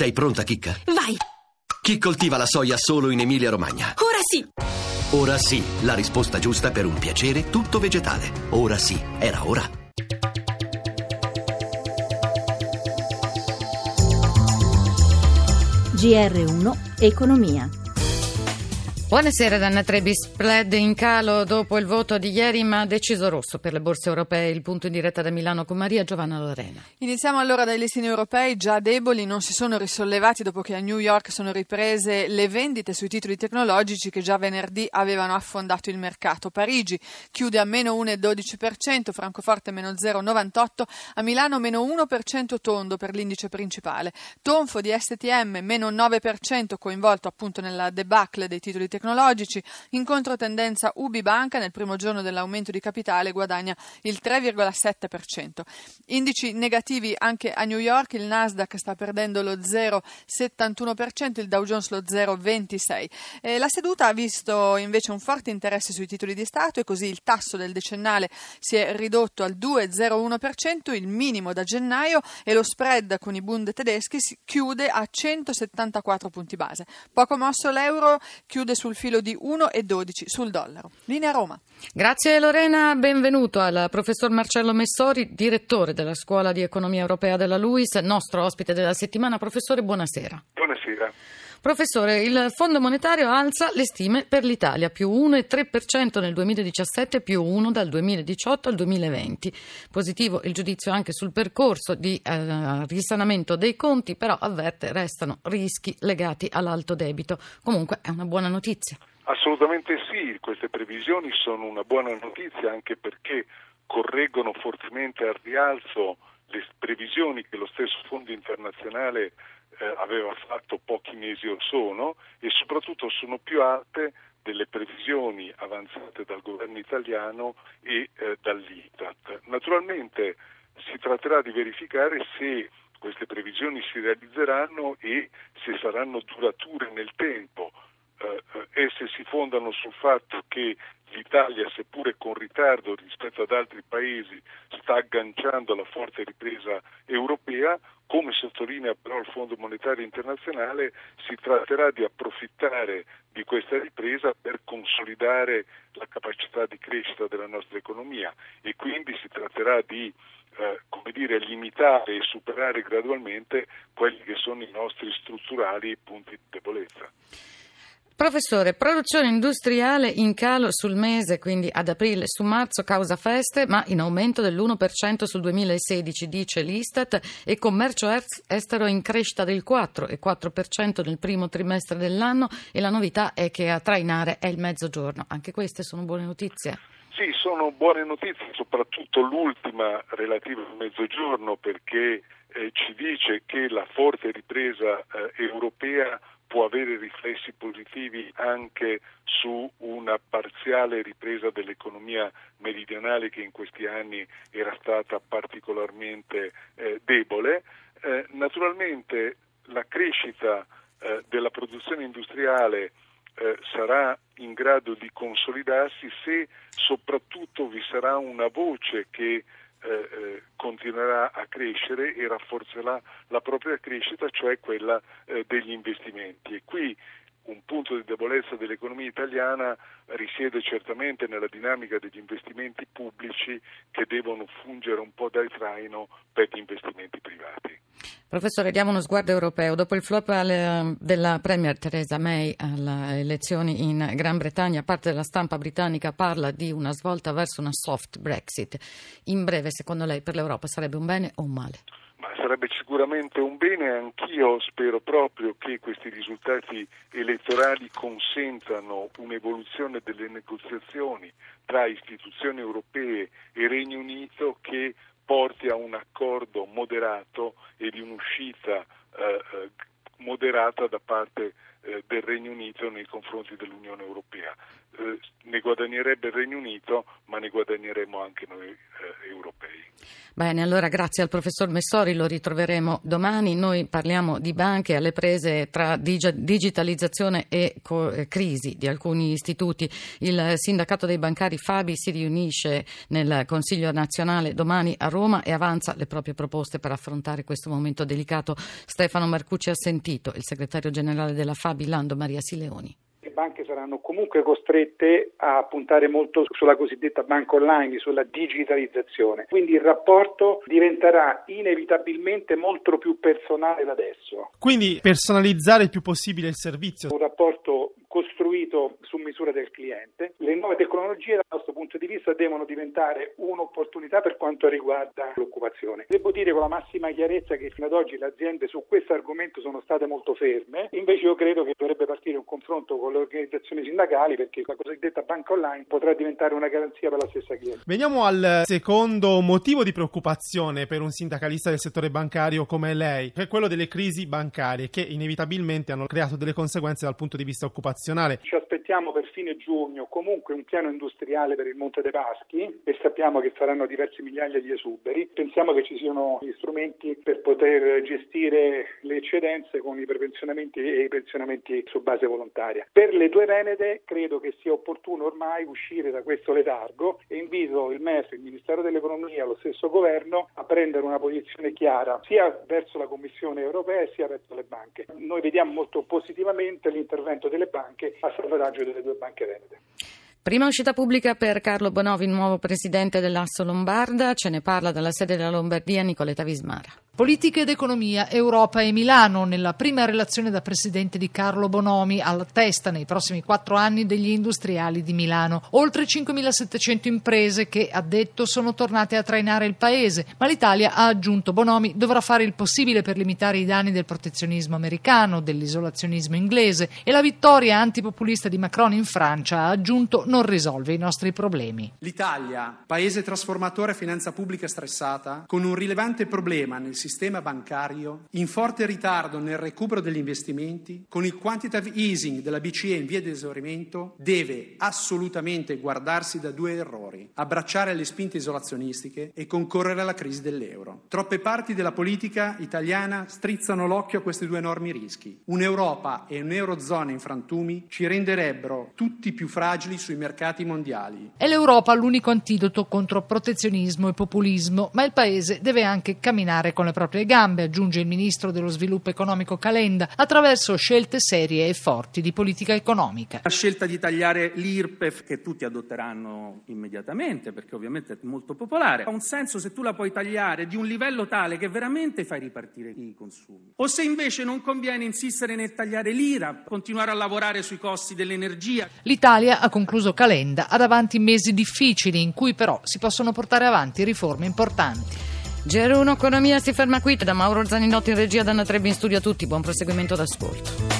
Sei pronta, Chicca? Vai! Chi coltiva la soia solo in Emilia-Romagna? Ora sì! Ora sì, la risposta giusta per un piacere tutto vegetale. Ora sì, era ora. GR1 Economia. Buonasera Danna Trebi, spread in calo dopo il voto di ieri ma deciso rosso per le borse europee, il punto in diretta da Milano con Maria Giovanna Lorena. Iniziamo allora dai listini europei, già deboli, non si sono risollevati dopo che a New York sono riprese le vendite sui titoli tecnologici che già venerdì avevano affondato il mercato. Parigi chiude a meno 1,12%, Francoforte meno 0,98%, a Milano meno 1% tondo per l'indice principale. Tonfo di STM meno 9% coinvolto appunto nella debacle dei titoli tecnologici tecnologici. In controtendenza UBI Banca nel primo giorno dell'aumento di capitale guadagna il 3,7%. Indici negativi anche a New York, il Nasdaq sta perdendo lo 0,71%, il Dow Jones lo 0,26%. Eh, la seduta ha visto invece un forte interesse sui titoli di Stato e così il tasso del decennale si è ridotto al 2,01%, il minimo da gennaio e lo spread con i Bund tedeschi si chiude a 174 punti base. Poco mosso l'euro chiude sul filo di 1,12 sul dollaro. Linea Roma. Grazie Lorena, benvenuto al professor Marcello Messori, direttore della Scuola di Economia Europea della LUIS, nostro ospite della settimana. Professore, buonasera. Buonasera. Professore, il Fondo Monetario alza le stime per l'Italia, più 1,3% nel 2017, più 1 dal 2018 al 2020. Positivo il giudizio anche sul percorso di eh, risanamento dei conti, però avverte restano rischi legati all'alto debito. Comunque è una buona notizia. Assolutamente sì, queste previsioni sono una buona notizia anche perché correggono fortemente al rialzo le previsioni che lo stesso Fondo internazionale eh, aveva fatto pochi mesi or sono e soprattutto sono più alte delle previsioni avanzate dal governo italiano e eh, dall'ITAT. Naturalmente si tratterà di verificare se queste previsioni si realizzeranno e se saranno durature nel tempo. Eh, eh esse si fondano sul fatto che l'Italia, seppure con ritardo rispetto ad altri paesi, sta agganciando la forte ripresa europea, come sottolinea però il Fondo Monetario Internazionale, si tratterà di approfittare di questa ripresa per consolidare la capacità di crescita della nostra economia e quindi si tratterà di eh, come dire, limitare e superare gradualmente quelli che sono i nostri strutturali punti di debolezza. Professore, produzione industriale in calo sul mese, quindi ad aprile su marzo causa feste, ma in aumento dell'1% sul 2016, dice l'Istat, e commercio estero in crescita del 4,4% nel primo trimestre dell'anno e la novità è che a trainare è il mezzogiorno. Anche queste sono buone notizie? Sì, sono buone notizie, soprattutto l'ultima relativa al mezzogiorno perché eh, ci dice che la forte ripresa eh, europea può avere riflessi positivi anche su una parziale ripresa dell'economia meridionale che in questi anni era stata particolarmente eh, debole. Eh, naturalmente la crescita eh, della produzione industriale eh, sarà in grado di consolidarsi se soprattutto vi sarà una voce che eh, eh, continuerà a crescere e rafforzerà la propria crescita, cioè quella eh, degli investimenti. E qui un punto di debolezza dell'economia italiana risiede certamente nella dinamica degli investimenti pubblici che devono fungere un po' da traino per gli investimenti privati. Professore, diamo uno sguardo europeo. Dopo il flop della Premier Theresa May alle elezioni in Gran Bretagna, parte della stampa britannica parla di una svolta verso una soft Brexit. In breve, secondo lei, per l'Europa sarebbe un bene o un male? Ma sarebbe sicuramente un bene, anch'io spero proprio che questi risultati elettorali consentano un'evoluzione delle negoziazioni tra istituzioni europee e Regno Unito che porti a un accordo moderato e di un'uscita eh, eh, moderata da parte eh, del Regno Unito nei confronti dell'Unione Europea. Eh, ne guadagnerebbe il Regno Unito, ma ne guadagneremo anche noi eh, europei. Bene, allora grazie al professor Messori, lo ritroveremo domani. Noi parliamo di banche alle prese tra digitalizzazione e crisi di alcuni istituti. Il sindacato dei bancari Fabi si riunisce nel Consiglio nazionale domani a Roma e avanza le proprie proposte per affrontare questo momento delicato. Stefano Marcucci ha sentito il segretario generale della Fabi, Lando Maria Sileoni banche saranno comunque costrette a puntare molto sulla cosiddetta banca online, sulla digitalizzazione. Quindi il rapporto diventerà inevitabilmente molto più personale da adesso. Quindi personalizzare il più possibile il servizio. Un rapporto costruito su misura del cliente. Le nuove tecnologie dal nostro punto di vista devono diventare un'opportunità per quanto riguarda l'occupazione. Devo dire con la massima chiarezza che fino ad oggi le aziende su questo argomento sono state molto ferme, invece io credo che dovrebbe partire un confronto con le organizzazioni sindacali perché la cosiddetta banca online potrà diventare una garanzia per la stessa cliente. Veniamo al secondo motivo di preoccupazione per un sindacalista del settore bancario come lei, che è quello delle crisi bancarie che inevitabilmente hanno creato delle conseguenze dal punto di vista occupazionale. Ci aspettiamo per fine giugno comunque un piano industriale per il Monte dei Paschi e sappiamo che saranno diverse migliaia di esuberi. Pensiamo che ci siano gli strumenti per poter gestire le eccedenze con i prepensionamenti e i pensionamenti su base volontaria. Per le due Venete credo che sia opportuno ormai uscire da questo letargo e invito il MEF, il Ministero dell'Economia, lo stesso governo a prendere una posizione chiara sia verso la Commissione europea sia verso le banche. Noi vediamo molto positivamente l'intervento delle banche a salvataggio delle due banche venete. Prima uscita pubblica per Carlo Bonovi, nuovo presidente dell'Asso Lombarda, ce ne parla dalla sede della Lombardia Nicoletta Vismara. Politica ed economia, Europa e Milano, nella prima relazione da presidente di Carlo Bonomi, alla testa nei prossimi quattro anni degli industriali di Milano. Oltre 5.700 imprese che, ha detto, sono tornate a trainare il paese, ma l'Italia, ha aggiunto Bonomi, dovrà fare il possibile per limitare i danni del protezionismo americano, dell'isolazionismo inglese e la vittoria antipopulista di Macron in Francia, ha aggiunto, non risolve i nostri problemi. L'Italia, paese trasformatore a finanza pubblica stressata, con un rilevante problema nel sistema bancario, in forte ritardo nel recupero degli investimenti, con il quantitative easing della BCE in via di esaurimento, deve assolutamente guardarsi da due errori, abbracciare le spinte isolazionistiche e concorrere alla crisi dell'euro. Troppe parti della politica italiana strizzano l'occhio a questi due enormi rischi. Un'Europa e un'Eurozona in frantumi ci renderebbero tutti più fragili sui mercati mondiali. È l'Europa l'unico antidoto contro protezionismo e populismo, ma il Paese deve anche camminare con le proprie gambe, aggiunge il ministro dello sviluppo economico Calenda, attraverso scelte serie e forti di politica economica. La scelta di tagliare l'IRPEF, che tutti adotteranno immediatamente, perché ovviamente è molto popolare, ha un senso se tu la puoi tagliare di un livello tale che veramente fai ripartire i consumi. O se invece non conviene insistere nel tagliare l'IRA, continuare a lavorare sui costi dell'energia. L'Italia, ha concluso Calenda, ha davanti mesi difficili in cui però si possono portare avanti riforme importanti. GR1 Economia si ferma qui. Da Mauro Zaninotti in regia, Danna Trebbi in studio a tutti. Buon proseguimento d'ascolto.